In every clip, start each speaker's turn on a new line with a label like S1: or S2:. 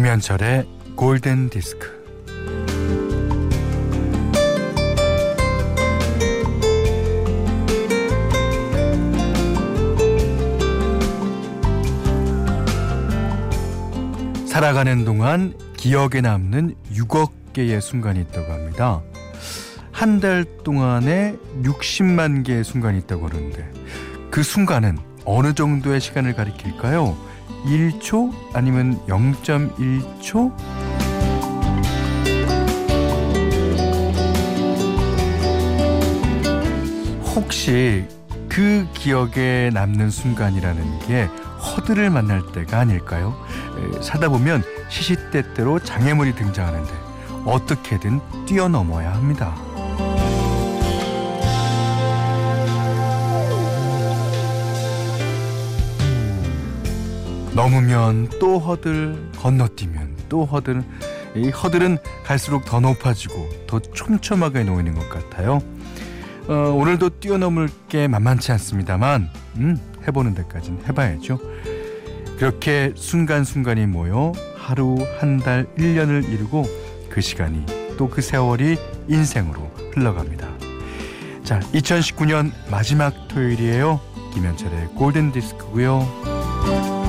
S1: 김현철의 골든 디스크. 살아가는 동안 기억에 남는 6억 개의 순간이 있다고 합니다. 한 달 동안에 60만 개의 순간이 있다고 하는데 그 순간은 어느 정도의 시간을 가리킬까요? 1초 아니면 0.1초? 혹시 그 기억에 남는 순간이라는 게 허들을 만날 때가 아닐까요? 사다 보면 시시때때로 장애물이 등장하는데 어떻게든 뛰어넘어야 합니다. 넘으면 또 허들, 건너뛰면 또 허들. 이 허들은 갈수록 더 높아지고 더 촘촘하게 놓이는 것 같아요. 어, 오늘도 뛰어넘을 게 만만치 않습니다만, 음, 해보는 데까지는 해봐야죠. 그렇게 순간순간이 모여 하루, 한 달, 1년을 이루고 그 시간이 또 그 세월이 인생으로 흘러갑니다. 자, 2019년 마지막 토요일이에요. 김현철의 골든 디스크고요.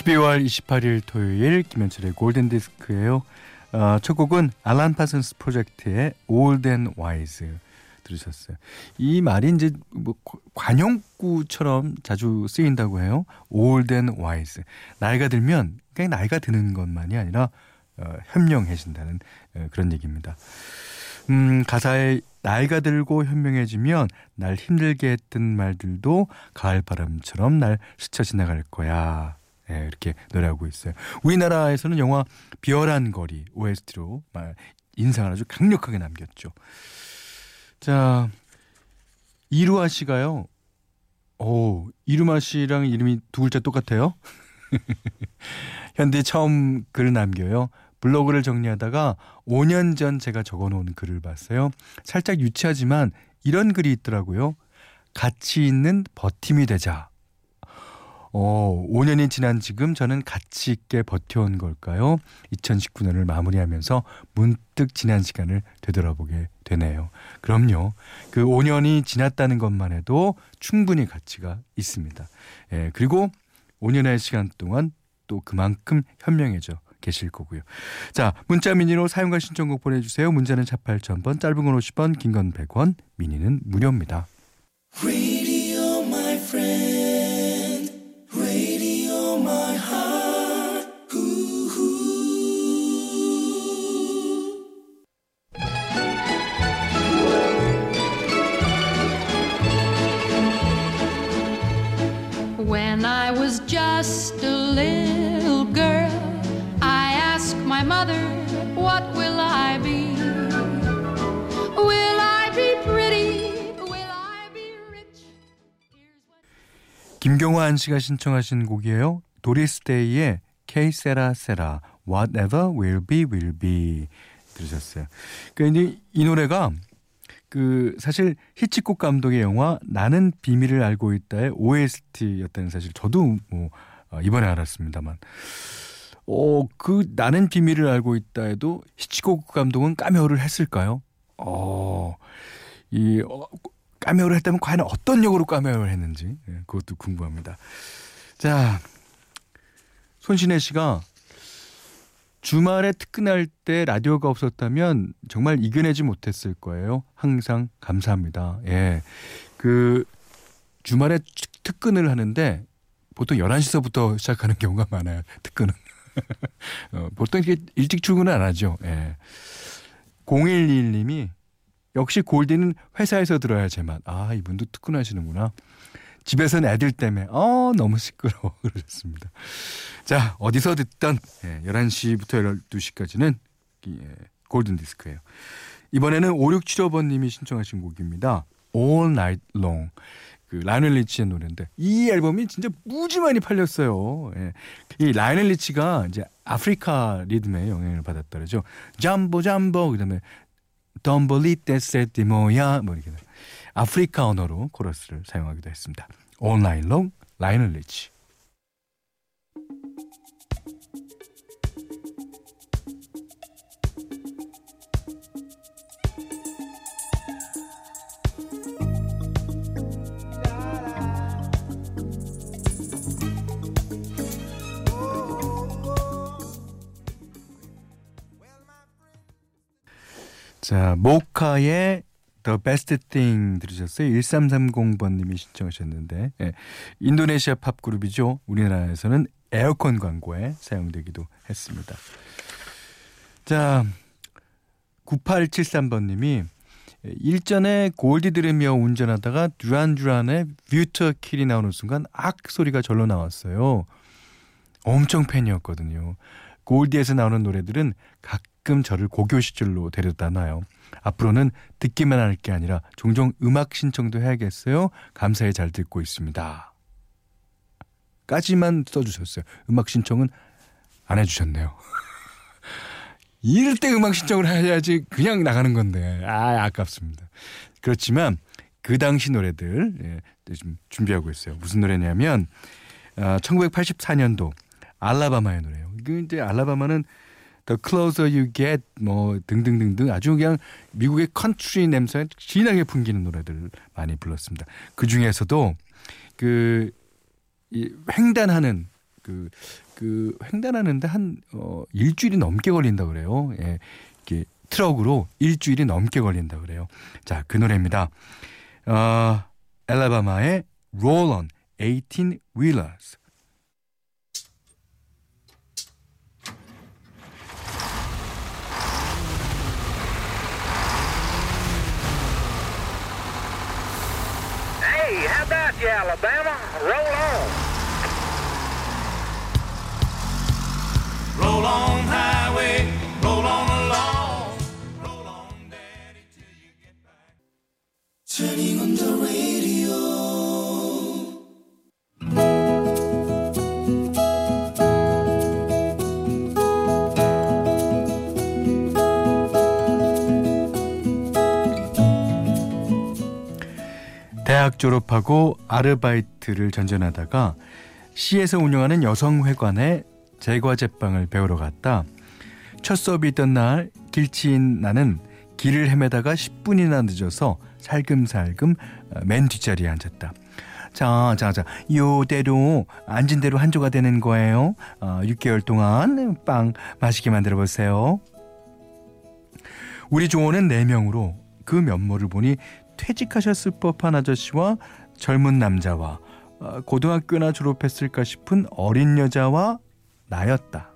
S1: 12월 28일 토요일 김현철의 골든 디스크예요. 어, 첫 곡은 알란 파슨스 프로젝트의 Old and Wise 들으셨어요. 이 말이 이제 뭐 관용구처럼 자주 쓰인다고 해요. Old and Wise. 나이가 들면 그냥 나이가 드는 것만이 아니라 어, 현명해진다는 어, 그런 얘기입니다. 음, 가사에 나이가 들고 현명해지면 날 힘들게 했던 말들도 가을 바람처럼 날 스쳐 지나갈 거야. 예, 이렇게 노래하고 있어요. 우리나라에서는 영화 비열한 거리 OST로 인상을 아주 강력하게 남겼죠. 자, 이루아 씨가요. 오, 이루마 씨랑 이름이 두 글자 똑같아요. 현대 처음 글을 남겨요. 블로그를 정리하다가 5년 전 제가 적어놓은 글을 봤어요. 살짝 유치하지만 이런 글이 있더라고요. 가치 있는 버팀이 되자. 어, 5년이 지난 지금 저는 가치 있게 버텨온 걸까요? 2019년을 마무리하면서 문득 지난 시간을 되돌아보게 되네요. 그럼요. 그 5년이 지났다는 것만 해도 충분히 가치가 있습니다. 예, 그리고 5년의 시간 동안 또 그만큼 현명해져 계실 거고요. 자, 문자 미니로 사용과 신청곡 보내주세요. 문자는 4 8,000번, 짧은 건 50원, 긴 건 100원, 미니는 무료입니다. 씨가 신청하신 곡이에요. 도리스 데이의 K 세라 세라 Whatever Will Be Will Be 들으셨어요. 그러니까 이 노래가 그 사실 히치콕 감독의 영화 나는 비밀을 알고 있다의 OST였다는 사실 저도 뭐 어, 이번에 알았습니다만 어 그 나는 비밀을 알고 있다에도 히치콕 감독은 까메오를 했을까요? 어 이 어, 까메오를 했다면 과연 어떤 역으로 까메오를 했는지 예, 그것도 궁금합니다. 자 손신혜 씨가 주말에 특근할 때 라디오가 없었다면 정말 이겨내지 못했을 거예요. 항상 감사합니다. 예. 그 주말에 특근을 하는데 보통 11시서부터 시작하는 경우가 많아요. 특근은. 어, 보통 이렇게 일찍 출근은 안 하죠. 예. 011님이 역시 골디는 회사에서 들어야 제맛. 아, 이분도 특근하시는구나. 집에서는 애들 때문에 어 너무 시끄러워 그러셨습니다. 자 어디서 듣던 예, 11시부터 12시까지는 예, 골든 디스크예요. 이번에는 5675번님이 신청하신 곡입니다. All Night Long. 그 라이오넬 리치의 노래인데 이 앨범이 진짜 무지 많이 팔렸어요. 예. 이 라이오넬 리치가 이제 아프리카 리듬에 영향을 받았다 그러죠. 잠보 잠보 그다음에 덤블리떼 세티 모야 뭐 이렇게 아프리카 언어로 코러스를 사용하기도 했습니다. Night Long 라이넬 리치. 자, 모카의 The Best Thing 들으셨어요? 1330번님이 신청하셨는데 예, 인도네시아 팝 그룹이죠. 우리나라에서는 에어컨 광고에 사용되기도 했습니다. 자, 9873번님이 일전에 골디 들으며 운전하다가 듀란듀란의 View to a Kill이 나오는 순간 악 소리가 절로 나왔어요. 엄청 팬이었거든요. 골디에서 나오는 노래들은 가끔 저를 고교 시절로 데려다 놔요. 앞으로는 듣기만 할 게 아니라 종종 음악 신청도 해야겠어요. 감사히 잘 듣고 있습니다. 까지만 써주셨어요. 음악 신청은 안 해주셨네요. 이럴 때 음악 신청을 해야지 그냥 나가는 건데 아 아깝습니다. 그렇지만 그 당시 노래들 예, 좀 준비하고 있어요. 무슨 노래냐면 아, 1984년도 알라바마의 노래예요. 그 이제 알라바마는 The Closer You Get 뭐 등등등등 아주 그냥 미국의 컨트리 냄새가 진하게 풍기는 노래들을 많이 불렀습니다. 그 중에서도 그 이 횡단하는 그, 그 횡단하는데 한 어, 일주일이 넘게 걸린다 그래요. 예. 이게 트럭으로 일주일이 넘게 걸린다 그래요. 자, 그 노래입니다. 어, 엘라바마의 Roll on 18 Wheelers.
S2: About you, Alabama? Roll on.
S3: Roll on highway, roll on along, roll on daddy till you get back. Turning
S1: 대학 졸업하고 아르바이트를 전전하다가 시에서 운영하는 여성회관에 제과제빵을 배우러 갔다. 첫 수업이 있던 날 길치인 나는 길을 헤매다가 10분이나 늦어서 살금살금 어, 맨 뒷자리에 앉았다. 자, 자, 자, 요대로 앉은 대로 한 조가 되는 거예요. 어, 6개월 동안 빵 맛있게 만들어 보세요. 우리 조원은 4명으로 그 면모를 보니 퇴직하셨을 법한 아저씨와 젊은 남자와 어, 고등학교나 졸업했을까 싶은 어린 여자와 나였다.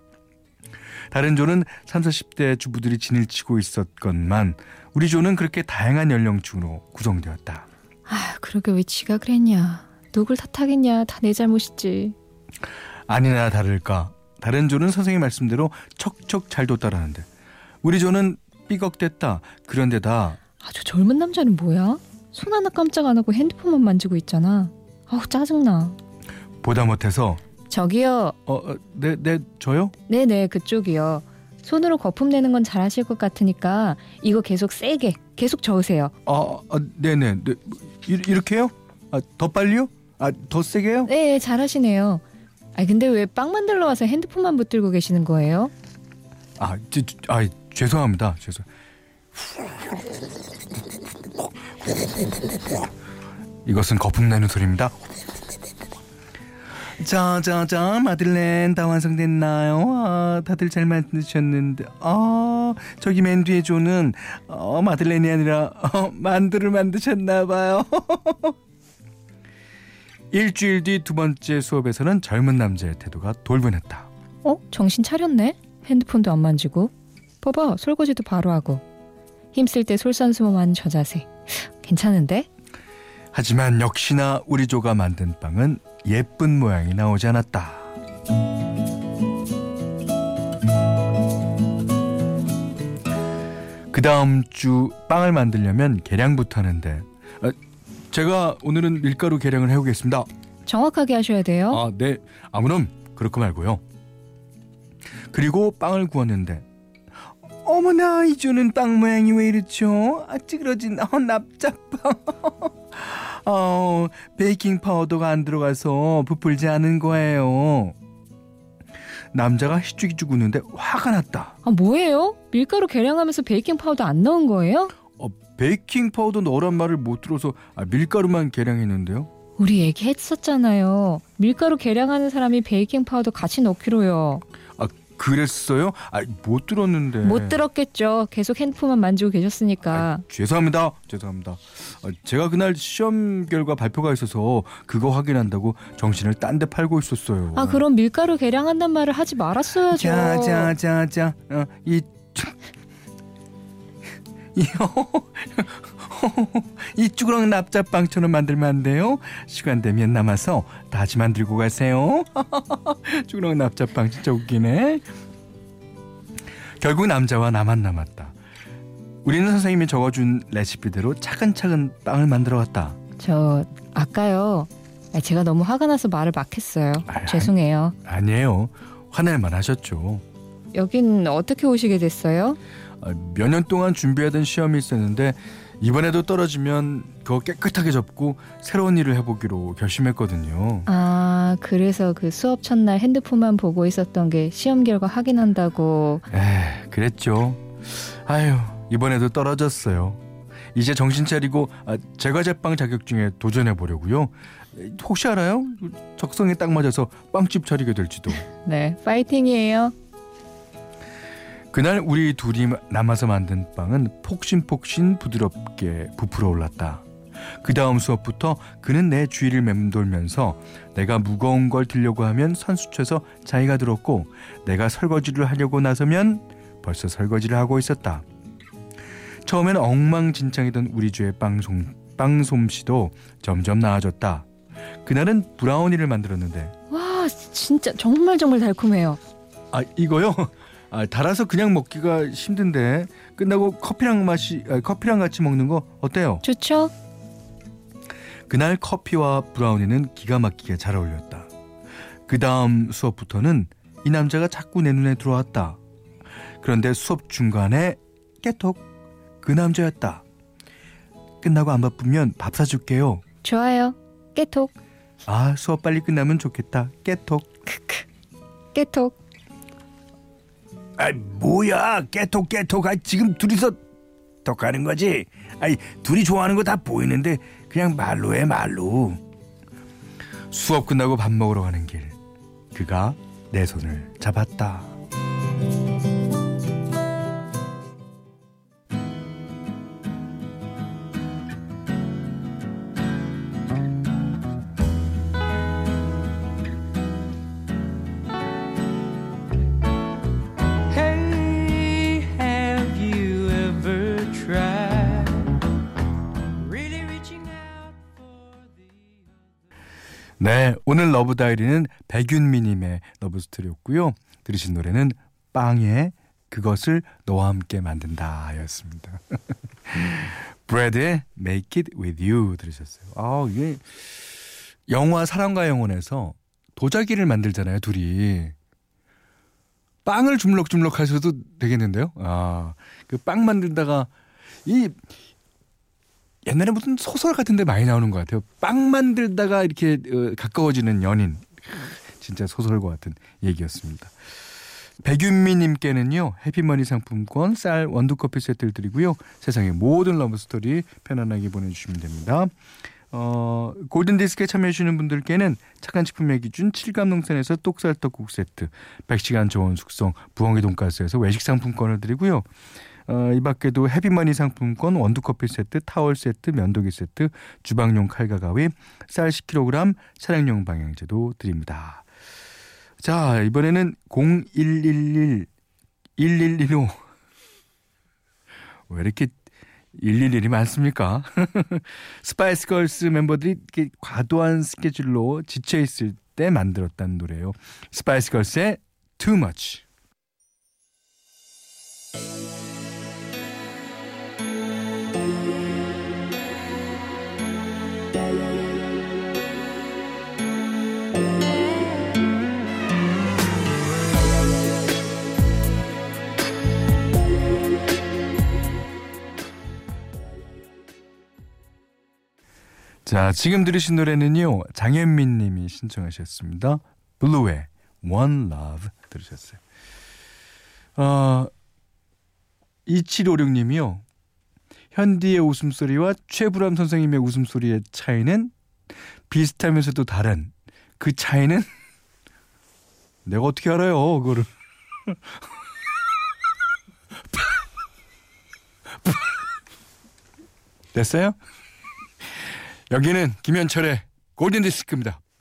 S1: 다른 조는 3, 40대 주부들이 진을 치고 있었건만 우리 조는 그렇게 다양한 연령층으로 구성되었다.
S4: 아, 그러게 왜 지가 그랬냐. 누굴 탓하겠냐. 다 내 잘못이지.
S1: 아니나 다를까 다른 조는 선생님 말씀대로 척척 잘 뒀다라는데 우리 조는 삐걱댔다. 그런데다
S4: 아, 저 젊은 남자는 뭐야? 손 하나 깜짝 안 하고 핸드폰만 만지고 있잖아. 아우, 짜증나.
S1: 보다 못해서
S4: 저기요.
S1: 어, 어, 네, 네, 저요?
S4: 네 네, 그쪽이요. 손으로 거품 내는 건 잘하실 것 같으니까 이거 계속 세게, 계속 저으세요.
S1: 아, 아 네네. 네, 이, 이렇게요? 아, 더 빨리요? 아, 더 세게요?
S4: 네, 잘하시네요. 아, 근데 왜 빵 만들러 와서 핸드폰만 붙들고 계시는 거예요?
S1: 아, 저, 저, 아, 죄송합니다. 죄송. 이것은 거품 내는 소리입니다. 자, 자, 자, 마들렌 다 완성됐나요? 아, 다들 잘 만드셨는데, 아, 저기 맨 뒤에 조는 어, 마들렌이 아니라 어, 만두를 만드셨나봐요. 일주일 뒤 두 번째 수업에서는 젊은 남자의 태도가 돌변했다.
S4: 어? 정신 차렸네? 핸드폰도 안 만지고. 봐봐, 설거지도 바로 하고. 힘쓸 때 솔선수범하는 저 자세. 괜찮은데?
S1: 하지만 역시나 우리 조가 만든 빵은 예쁜 모양이 나오지 않았다. 그 다음 주 빵을 만들려면 계량부터 하는데 아, 제가 오늘은 밀가루 계량을 해오겠습니다.
S4: 정확하게 하셔야 돼요.
S1: 아, 네. 아무렴 그렇고 말고요. 그리고 빵을 구웠는데 어머나 이 조는 빵 모양이 왜 이렇죠? 아 찌그러진 어, 납작빵. 어, 베이킹 파우더가 안 들어가서 부풀지 않은 거예요. 남자가 희죽희죽 웃는데 화가 났다.
S4: 아, 뭐예요? 밀가루 계량하면서 베이킹 파우더 안 넣은 거예요?
S1: 어, 베이킹 파우더 넣으란 말을 못 들어서 아, 밀가루만 계량했는데요.
S4: 우리 얘기했었잖아요. 밀가루 계량하는 사람이 베이킹 파우더 같이 넣기로요.
S1: 아 그랬어요? 아 못 들었는데.
S4: 못 들었겠죠. 계속 핸드폰만 만지고 계셨으니까.
S1: 아, 죄송합니다. 죄송합니다. 아, 제가 그날 시험 결과 발표가 있어서 그거 확인한다고 정신을 딴 데 팔고 있었어요.
S4: 아 그럼 밀가루 계량한단 말을 하지 말았어야죠.
S1: 자자자자 어, 이 이, 이 쭈그렁 납작빵처럼 만들면 안 돼요? 시간 되면 남아서 다시 만들고 가세요. 쭈그렁 납작빵 진짜 웃기네. 결국 남자와 나만 남았다. 우리는 선생님이 적어준 레시피대로 차근차근 빵을 만들어 갔다.
S4: 저 아까요. 아, 제가 너무 화가 나서 말을 막 했어요.
S1: 아이,
S4: 죄송해요.
S1: 아니에요. 화낼만 하셨죠.
S4: 여긴 어떻게 오시게 됐어요?
S1: 아, 몇년 동안 준비하던 시험이 있었는데 이번에도 떨어지면 그거 깨끗하게 접고 새로운 일을 해보기로 결심했거든요.
S4: 아 그래서 그 수업 첫날 핸드폰만 보고 있었던 게 시험 결과 확인한다고.
S1: 에 그랬죠. 아유 이번에도 떨어졌어요. 이제 정신 차리고 아, 제과제빵 자격증에 도전해 보려고요. 혹시 알아요? 적성에 딱 맞아서 빵집 차리게 될지도.
S4: 네 파이팅이에요.
S1: 그날 우리 둘이 남아서 만든 빵은 폭신폭신 부드럽게 부풀어 올랐다. 그 다음 수업부터 그는 내 주위를 맴돌면서 내가 무거운 걸 들려고 하면 선수쳐서 자기가 들었고 내가 설거지를 하려고 나서면 벌써 설거지를 하고 있었다. 처음엔 엉망진창이던 우리 주의 빵솜, 빵솜씨도 점점 나아졌다. 그날은 브라우니를 만들었는데
S4: 와 진짜 정말 정말 달콤해요.
S1: 아 이거요? 아, 달아서 그냥 먹기가 힘든데 끝나고 커피랑 맛이 아, 커피랑 같이 먹는 거 어때요?
S4: 좋죠?
S1: 그날 커피와 브라우니는 기가 막히게 잘 어울렸다. 그 다음 수업부터는 이 남자가 자꾸 내 눈에 들어왔다. 그런데 수업 중간에 깨톡 그 남자였다. 끝나고 안 바쁘면 밥 사줄게요.
S4: 좋아요. 깨톡
S1: 아 수업 빨리 끝나면 좋겠다. 깨톡.
S4: 깨톡.
S1: 아 뭐야. 깨톡 깨톡. 아 지금 둘이서 톡하는 거지? 아이 둘이 좋아하는 거 다 보이는데 그냥 말로 해 말로. 수업 끝나고 밥 먹으러 가는 길. 그가 내 손을 잡았다 네 오늘 Love Diary는 백윤미님의 love story였고요. 들으신 노래는 빵의 그것을 너와 함께 만든다였습니다. 브레드의 Make It With You 들으셨어요. 아 이게 영화 사랑과 영혼에서 도자기를 만들잖아요 둘이. 빵을 주물럭주물럭 하셔도 되겠는데요? 아 그 빵 만들다가 이 옛날에 무슨 소설 같은 데 많이 나오는 것 같아요. 빵 만들다가 이렇게 어, 가까워지는 연인. 진짜 소설과 같은 얘기였습니다. 백윤미님께는요 해피머니 상품권 쌀 원두커피 세트를 드리고요 세상의 모든 러브스토리 편안하게 보내주시면 됩니다 어, 골든디스크에 참여해주시는 분들께는 착한 식품의 기준 7감농산에서 똑살떡국 세트 100시간 저온 숙성 부엉이 돈가스에서 외식 상품권을 드리고요 어, 이 밖에도 해피머니 상품권 원두커피 세트 타월 세트 면도기 세트 주방용 칼과 가위 쌀 10kg 차량용 방향제도 드립니다 자, 이번에는 0111 1115. 왜 이렇게 111이 많습니까? 스파이스 걸스 멤버들이 이렇게 과도한 스케줄로 지쳐 있을 때 만들었다는 노래예요. 스파이스 걸스의 Too Much. 자, 지금 들으신 노래는요. 장현민 님이 신청하셨습니다. 블루의 One Love 들으셨어요. 어, 2756 님이요. 현디의 웃음소리와 최불암 선생님의 웃음소리의 차이는 비슷하면서도 다른 그 차이는 내가 어떻게 알아요, 그거를. 됐어요? 여기는 김현철의 골든디스크입니다.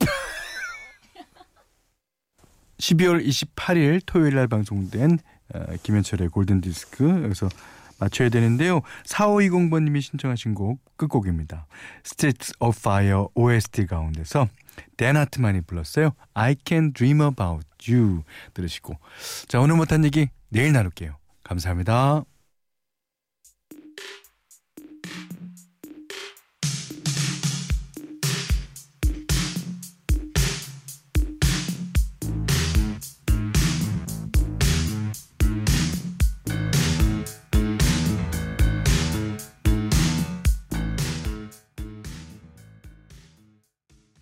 S1: 12월 28일 토요일 날 방송된 어, 김현철의 골든디스크 여기서 맞춰야 되는데요. 4520번님이 신청하신 곡 끝곡입니다. Streets of Fire OST 가운데서 댄 하트만이 불렀어요. I can dream about you 들으시고 자 오늘 못한 얘기 내일 나눌게요. 감사합니다.